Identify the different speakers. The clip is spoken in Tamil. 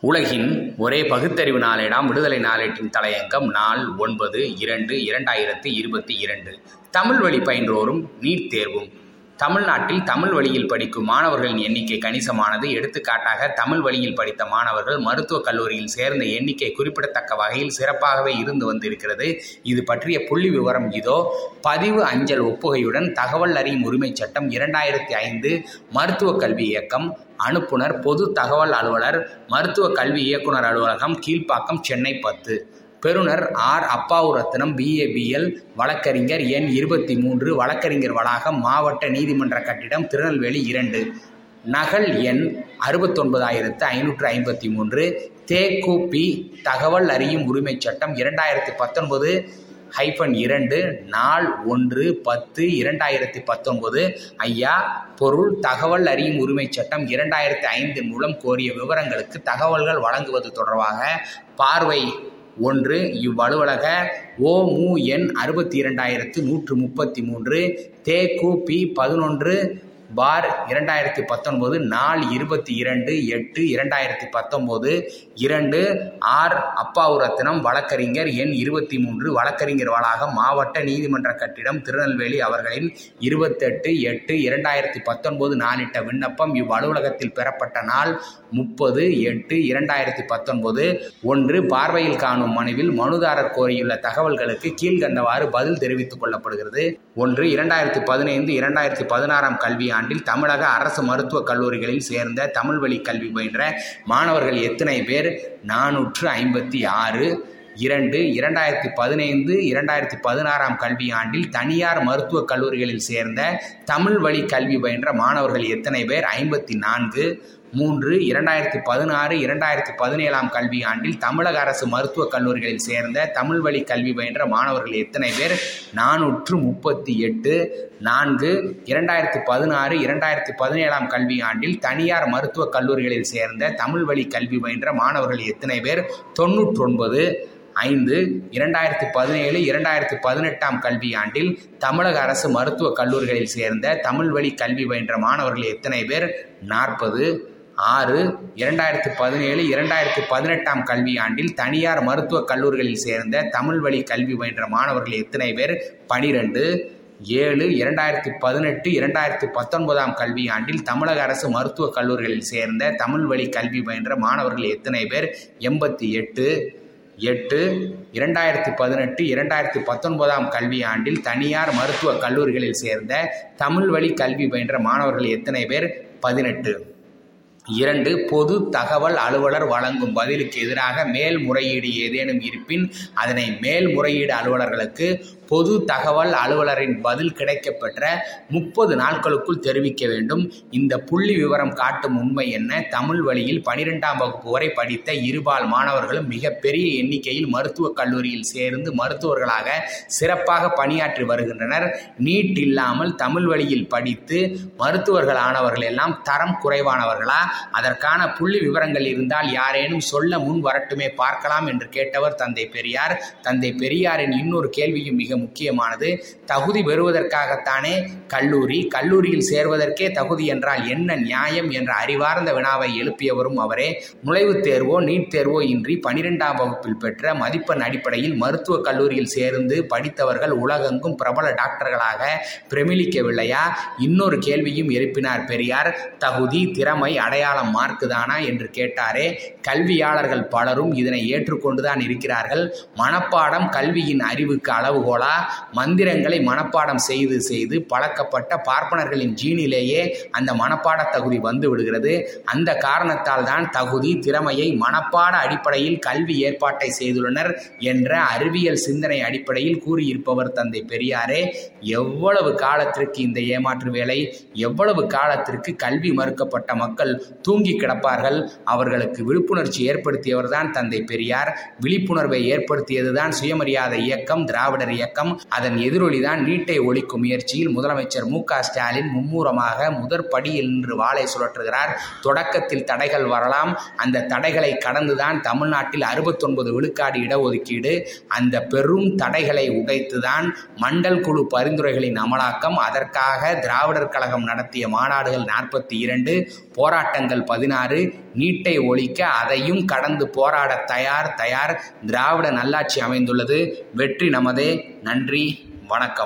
Speaker 1: உலகின் ஒரே பகுத்தறிவு நாளேடாம் விடுதலை நாளேட்டின் தலையங்கம் நாள் ஒன்பது இரண்டு இரண்டாயிரத்தி இருபத்தி இரண்டு. தமிழ் வழி பயின்றோரும் நீட் தேர்வும். தமிழ்நாட்டில் தமிழ் வழியில் படிக்கும் மாணவர்களின் எண்ணிக்கை கணிசமானது. எடுத்துக்காட்டாக தமிழ் வழியில் படித்த மாணவர்கள் மருத்துவக் கல்லூரியில் சேர்ந்த எண்ணிக்கை குறிப்பிடத்தக்க வகையில் சிறப்பாகவே இருந்து வந்திருக்கிறது. இது பற்றிய புள்ளி விவரம் இதோ. பதிவு அஞ்சல் ஒப்புகையுடன் தகவல் அறியும் உரிமைச் சட்டம் இரண்டாயிரத்தி ஐந்து மருத்துவக் கல்வி இயக்கம். அனுப்புனர். பொது தகவல் அலுவலர் மருத்துவ கல்வி இயக்குனர் அலுவலகம் கீழ்ப்பாக்கம் சென்னை பத்து. பெறுநர் ஆர். அப்பாவுரத்தினம் பிஏபிஎல் வழக்கறிஞர் எண் இருபத்தி மூன்று வழக்கறிஞர் வளாகம் மாவட்ட நீதிமன்ற கட்டிடம் திருநெல்வேலி இரண்டு. நகல் எண் அறுபத்தொன்பதாயிரத்து ஐநூற்று ஐம்பத்தி மூன்று. தேகுபி தகவல் அறியும் உரிமைச் சட்டம் இரண்டாயிரத்தி பத்தொன்பது. ஹைஃபன் இரண்டு நாள் ஒன்று பத்து இரண்டாயிரத்தி பத்தொன்பது ஐயா பொருள் தகவல் அறியும் உரிமைச் சட்டம் இரண்டாயிரத்தி ஐந்தின் மூலம் கோரிய விவரங்களுக்கு தகவல்கள் வழங்குவது தொடர்பாக பார்வை ஒன்று இவ்வலுவலக ஓமு எண் அறுபத்தி இரண்டாயிரத்து நூற்று முப்பத்தி மூன்று தேகுபி பதினொன்று பார் இரண்டாயிரத்தி பத்தொன்பது நாள் இருபத்தி இரண்டு எட்டு இரண்டாயிரத்தி பத்தொம்போது இரண்டு ஆர் அப்பாவுரத்தினம் வழக்கறிஞர் எண் இருபத்தி மூன்று வழக்கறிஞர் வளாகம் மாவட்ட நீதிமன்ற கட்டிடம் திருநெல்வேலி அவர்களின் இருபத்தெட்டு எட்டு இரண்டாயிரத்தி பத்தொன்பது நாளிட்ட விண்ணப்பம் இவ்வலுவலகத்தில் பெறப்பட்ட நாள் முப்பது எட்டு இரண்டாயிரத்தி பத்தொன்பது. ஒன்று பார்வையில் காணும் மனுவில் மனுதாரர் கோரியுள்ள தகவல்களுக்கு கீழ்கண்டவாறு பதில் தெரிவித்துக் கொள்ளப்படுகிறது. ஒன்று இரண்டாயிரத்தி பதினைந்து இரண்டாயிரத்தி பதினாறாம் கல்வி ஆண்டில் தமிழக அரசு மருத்துவக் கல்லூரிகளில் சேர்ந்த தமிழ் வழி கல்வி பயின்ற மாணவர்கள் எத்தனை பேர்? நானூற்று ஐம்பத்தி ஆறு இரண்டு இரண்டாயிரத்தி பதினைந்து இரண்டாயிரத்தி பதினாறாம் கல்வியாண்டில் தனியார் மருத்துவக் கல்லூரிகளில் சேர்ந்த தமிழ் வழி கல்வி பயின்ற மாணவர்கள் எத்தனை பேர்? ஐம்பத்தி நான்கு மூன்று இரண்டாயிரத்தி பதினாறு இரண்டாயிரத்தி பதினேழாம் கல்வியாண்டில் தமிழக அரசு மருத்துவக் கல்லூரிகளில் சேர்ந்த தமிழ் வழி கல்வி பயின்ற மாணவர்கள் எத்தனை பேர்? நானூற்று முப்பத்தி எட்டு. நான்கு இரண்டாயிரத்தி பதினாறு இரண்டாயிரத்தி பதினேழாம் கல்வியாண்டில் தனியார் மருத்துவக் கல்லூரிகளில் சேர்ந்த தமிழ் வழி கல்வி பயின்ற மாணவர்கள் எத்தனை பேர்? தொண்ணூற்றொன்பது. ஐந்து இரண்டாயிரத்தி பதினேழு இரண்டாயிரத்தி பதினெட்டாம் கல்வியாண்டில் தமிழக அரசு மருத்துவக் கல்லூரிகளில் சேர்ந்த தமிழ் வழி கல்வி பயின்ற மாணவர்கள் எத்தனை பேர்? நாற்பது. ஆறு இரண்டாயிரத்தி பதினேழு இரண்டாயிரத்தி பதினெட்டாம் கல்வியாண்டில் தனியார் மருத்துவக் கல்லூரிகளில் சேர்ந்த தமிழ் வழி கல்வி பயின்ற மாணவர்கள் எத்தனை பேர்? பனிரெண்டு ஏழு இரண்டாயிரத்தி பதினெட்டு இரண்டாயிரத்தி பத்தொன்பதாம் கல்வியாண்டில் தமிழக அரசு மருத்துவக் கல்லூரிகளில் சேர்ந்த தமிழ் வழி கல்வி பயின்ற மாணவர்கள் எத்தனை பேர்? எண்பத்தி எட்டு எட்டு இரண்டாயிரத்தி பதினெட்டு இரண்டாயிரத்தி பத்தொன்பதாம் கல்வியாண்டில் தனியார் மருத்துவக் கல்லூரிகளில் சேர்ந்த தமிழ் வழி கல்வி பயின்ற மாணவர்கள் எத்தனை பேர்? பதினெட்டு. இரண்டு பொது தகவல் அலுவலர் வழங்கும் பதிலுக்கு எதிராக மேல்முறையீடு ஏதேனும் இருப்பின் அதனை மேல்முறையீடு அலுவலர்களுக்கு பொது தகவல் அலுவலரின் பதில் கிடைக்கப்பெற்ற முப்பது நாட்களுக்குள் தெரிவிக்க வேண்டும். இந்த புள்ளி விவரம் காட்டும் உண்மை என்ன? தமிழ் வழியில் பனிரெண்டாம் வகுப்பு வரை படித்த இருபால் மாணவர்களும் மிகப்பெரிய எண்ணிக்கையில் மருத்துவக் கல்லூரியில் சேர்ந்து மருத்துவர்களாக சிறப்பாக பணியாற்றி வருகின்றனர். நீட் இல்லாமல் தமிழ் வழியில் படித்து மருத்துவர்கள் ஆனவர்கள் எல்லாம் தரம் குறைவானவர்களா? அதற்கான புள்ளி விவரங்கள் இருந்தால் யாரேனும் சொல்ல முன் வரட்டுமே பார்க்கலாம் என்று கேட்டவர் தந்தை பெரியார். தந்தை பெரியாரின் இன்னொரு கேள்வியும் மிக முக்கியமானது. தகுதி பெறுவதற்காகத்தானே கல்லூரி கல்லூரியில் சேர்வதற்கே தகுதி என்றால் என்ன நியாயம் என்ற அறிவார்ந்த வினாவை எழுப்பியவரும் அவரே. நுழைவுத் தேர்வோ நீட் தேர்வோ இன்றி பனிரெண்டாம் வகுப்பில் பெற்ற மதிப்பெண் அடிப்படையில் மருத்துவக் கல்லூரியில் சேர்ந்து படித்தவர்கள் உலகெங்கும் பிரபல டாக்டர்களாக பிரமிளிக்கவில்லையா? இன்னொரு கேள்வியும் எழுப்பினார் பெரியார். தகுதி திறமை அடையாளம் மார்க்கு தானா என்று கேட்டாரே. கல்வியாளர்கள் பலரும் இதனை ஏற்றுக்கொண்டுதான் இருக்கிறார்கள். மனப்பாடம் கல்வியின் அறிவுக்கு அளவுகோலா? மந்திரங்களை மனப்பாடம் செய்து செய்து பழக்கப்பட்ட பார்ப்பனர்களின் ஜீனிலேயே அந்த மனப்பாட தகுதி வந்து விடுகிறது. அந்த காரணத்தால் தான் தகுதி திறமையை மனப்பாட அடிப்படையில் கல்வி ஏற்பாட்டை செய்துள்ளனர் என்ற அறிவியல் சிந்தனை அடிப்படையில் கூறியிருப்பவர் தந்தை பெரியாரே. எவ்வளவு காலத்திற்கு இந்த ஏமாற்று வேலை? எவ்வளவு காலத்திற்கு கல்வி மறுக்கப்பட்ட மக்கள் தூங்கி கிடப்பார்கள். அவர்களுக்கு விழிப்புணர்ச்சி ஏற்படுத்தியவர் தான் தந்தை பெரியார். விழிப்புணர்வை ஏற்படுத்தியதுதான் சுயமரியாதை இயக்கம் திராவிடர் இயக்கம். அதன் எதிரொலிதான் நீட்டை ஒழிக்கும் முயற்சியில் முதலமைச்சர் மு ஸ்டாலின் மும்மூரமாக முதற் படியில் நின்று வாளை சுழற்றுகிறார். தொடக்கத்தில் தடைகள் வரலாம். அந்த தடைகளை கடந்துதான் தமிழ்நாட்டில் அறுபத்தொன்பது விழுக்காடு இடஒதுக்கீடு. அந்த பெரும் தடைகளை உடைத்துதான் மண்டல் குழு பரிந்துரைகளின் அமலாக்கம். அதற்காக திராவிடர் கழகம் நடத்திய மாநாடுகள் நாற்பத்தி இரண்டு. போராட்டங்கள் அதிகாரங்கள் பதினாறு. நீட்டை ஒழிக்க அதையும் கடந்து போராட தயார் தயார் திராவிட நல்லாட்சி அமைந்துள்ளது. வெற்றி நமதே. நன்றி. வணக்கம்.